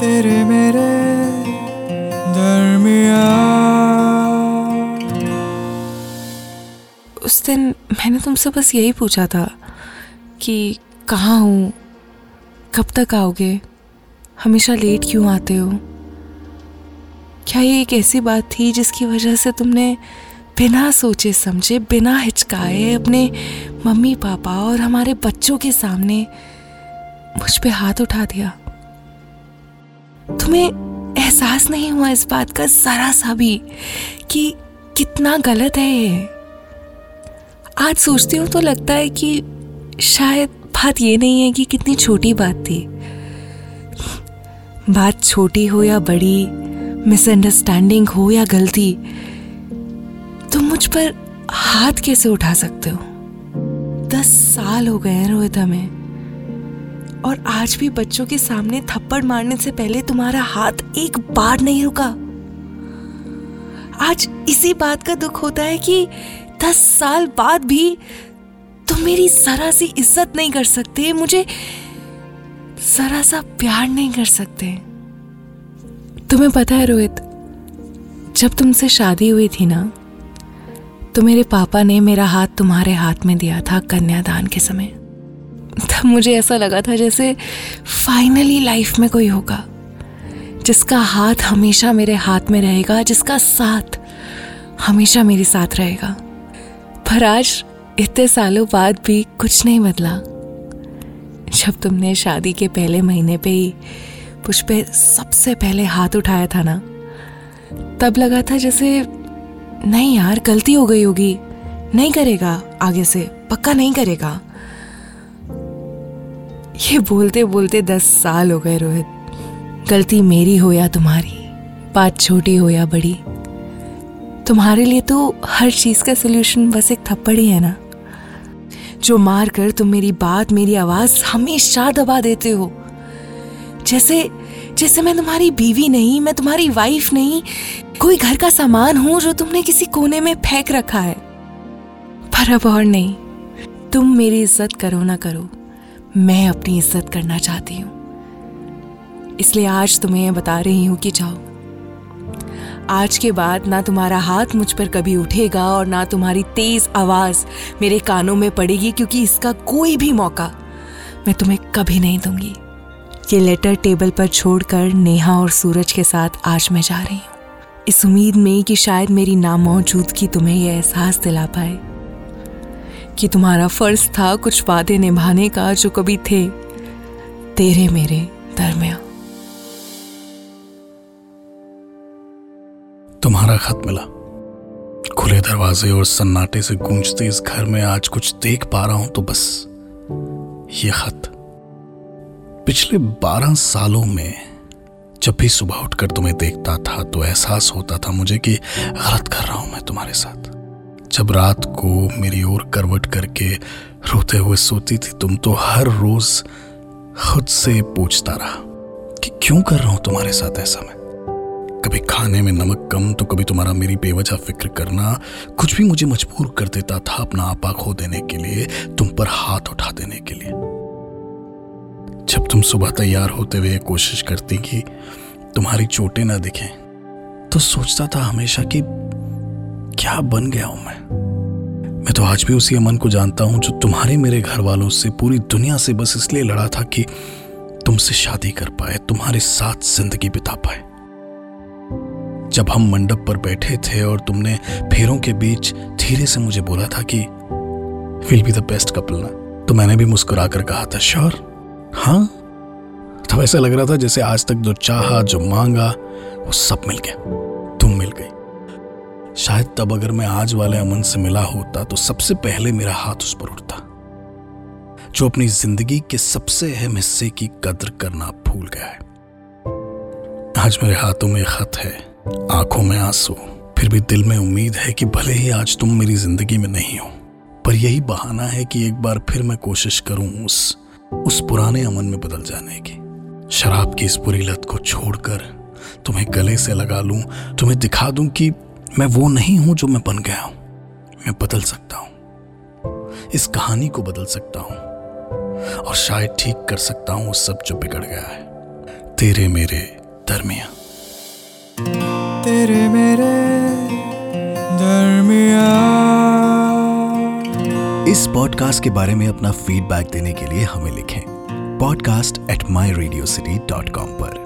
तेरे मेरे दरमिया उस दिन मैंने तुमसे बस यही पूछा था कि कहाँ हूँ, कब तक आओगे, हमेशा लेट क्यों आते हो? क्या ये एक ऐसी बात थी जिसकी वजह से तुमने बिना सोचे समझे, बिना हिचकाए अपने मम्मी पापा और हमारे बच्चों के सामने मुझ पे हाथ उठा दिया? तुम्हें एहसास नहीं हुआ इस बात का जरा सा भी कि कितना गलत है ये? आज सोचती हूँ तो लगता है कि शायद बात ये नहीं है कि कितनी छोटी बात थी। बात छोटी हो या बड़ी मिसअंडरस्टैंडिंग हो या गलती, तुम मुझ पर हाथ कैसे उठा सकते हो? दस साल हो गए हैं रोहित हमें और आज भी बच्चों के सामने थप्पड़ मारने से पहले तुम्हारा हाथ एक बार नहीं रुका। आज इसी बात का दुख होता है कि दस साल बाद भी तुम मेरी जरा सी इज़्ज़त नहीं कर सकते, मुझे जरा सा प्यार नहीं कर सकते। तुम्हें पता है रोहित, जब तुमसे शादी हुई थी ना तो मेरे पापा ने मेरा हाथ तुम्हारे हाथ में दिया था कन्यादान के समय। तब मुझे ऐसा लगा था जैसे फाइनली लाइफ में कोई होगा, जिसका हाथ हमेशा मेरे हाथ में रहेगा, जिसका साथ हमेशा मेरे साथ रहेगा। पर आज इतने सालों बाद भी कुछ नहीं बदला। जब तुमने शादी के पहले महीने पे ही मुझ पे सबसे पहले हाथ उठाया था ना, तब लगा था जैसे, नहीं यार, गलती हो गई होगी, नहीं करेगा, आगे से, पक्का नहीं करेगा। ये बोलते बोलते दस साल हो गए रोहित। गलती मेरी हो या तुम्हारी, बात छोटी हो या बड़ी, तुम्हारे लिए तो हर चीज़ का सोल्यूशन बस एक थप्पड़ ही है ना। जो मार कर तुम मेरी बात, मेरी आवाज़ हमेशा दबा देते हो। जैसे जैसे मैं तुम्हारी बीवी नहीं, मैं तुम्हारी वाइफ नहीं, कोई घर का सामान हूँ जो तुमने किसी कोने में फेंक रखा है। पर अब और नहीं, तुम मेरी इज़्ज़त करो ना करो। मैं अपनी इज़्ज़त करना चाहती हूँ। इसलिए आज तुम्हें बता रही हूँ कि जाओ। आज के बाद ना तुम्हारा हाथ मुझ पर कभी उठेगा और ना तुम्हारी तेज आवाज़ मेरे कानों में पड़ेगी, क्योंकि इसका कोई भी मौका मैं तुम्हें कभी नहीं दूँगी। ये लेटर टेबल पर छोड़कर नेहा और सूरज के साथ आज मैं जा रही हूँ। इस उम्मीद में कि शायद मेरी नामौजूदगी तुम्हें यह एहसास दिला पाए। कि तुम्हारा फ़र्ज़ था कुछ वादे निभाने का जो कभी थे तेरे मेरे दरमिया तुम्हारा खत मिला। खुले दरवाजे और सन्नाटे से गूंजते इस घर में आज कुछ देख पा रहा हूँ तो बस ये खत। पिछले बारह सालों में जब भी सुबह उठकर तुम्हें देखता था तो एहसास होता था मुझे कि गलत कर रहा हूँ मैं तुम्हारे साथ। जब रात को मेरी ओर करवट करके रोते हुए सोती थी, तुम तो हर रोज खुद से पूछता रहा कि क्यों कर रहा हूँ तुम्हारे साथ ऐसा मैं। कभी खाने में नमक कम तो कभी तुम्हारा मेरी बेवजह फ़िक्र करना। कुछ भी मुझे मजबूर कर देता था अपना आपा खो देने के लिए, तुम पर हाथ उठा देने के लिए। जब तुम सुबह तैयार होते हुए कोशिश करती कि तुम्हारी चोटें ना दिखें तो सोचता था हमेशा कि क्या बन गया हूँ मैं? मैं तो आज भी उसी अमन को जानता हूँ जो तुम्हारे मेरे घर वालों से पूरी दुनिया से बस इसलिए लड़ा था कि तुमसे शादी कर पाए, तुम्हारे साथ ज़िंदगी बिता पाए। जब हम मंडप पर बैठे थे और तुमने फेरों के बीच धीरे से मुझे बोला था कि will be the best couple ना? तो मैंने भी मुस्कुराकर कहा था श्योर हाँ। तब ऐसा लग रहा था जैसे आज तक जो चाहा, जो मांगा, वो सब मिल गया। तुम मिल गई। शायद तब अगर मैं आज वाले अमन से मिला होता तो सबसे पहले मेरा हाथ उस पर उठता, जो अपनी ज़िंदगी के सबसे अहम हिस्से की कद्र करना भूल गया है। आज मेरे हाथों में खत है, आँखों में आँसू, फिर भी दिल में उम्मीद है कि भले ही आज तुम मेरी ज़िंदगी में नहीं हो, पर यही बहाना है कि एक बार फिर मैं कोशिश करूँ उस उस पुराने अमन में बदल जाने की। शराब की इस बुरी लत को छोड़कर तुम्हें गले से लगा लूँ, तुम्हें दिखा दूँ कि मैं वो नहीं हूँ जो मैं बन गया हूँ। मैं बदल सकता हूँ। इस कहानी को बदल सकता हूँ। और शायद ठीक कर सकता हूँ वो सब जो बिगड़ गया है। तेरे मेरे दरमिया। तेरे मेरे दरमिया। इस पॉडकास्ट के बारे में अपना फीडबैक देने के लिए हमें लिखें podcast at my Radio City dot com पर।